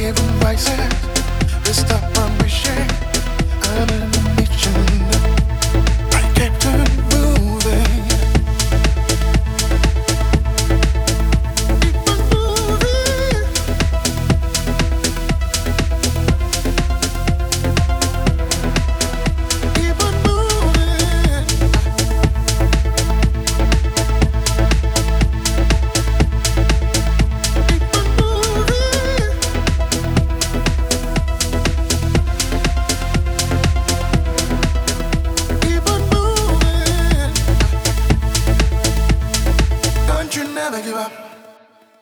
here by the. This stuff I'm. up.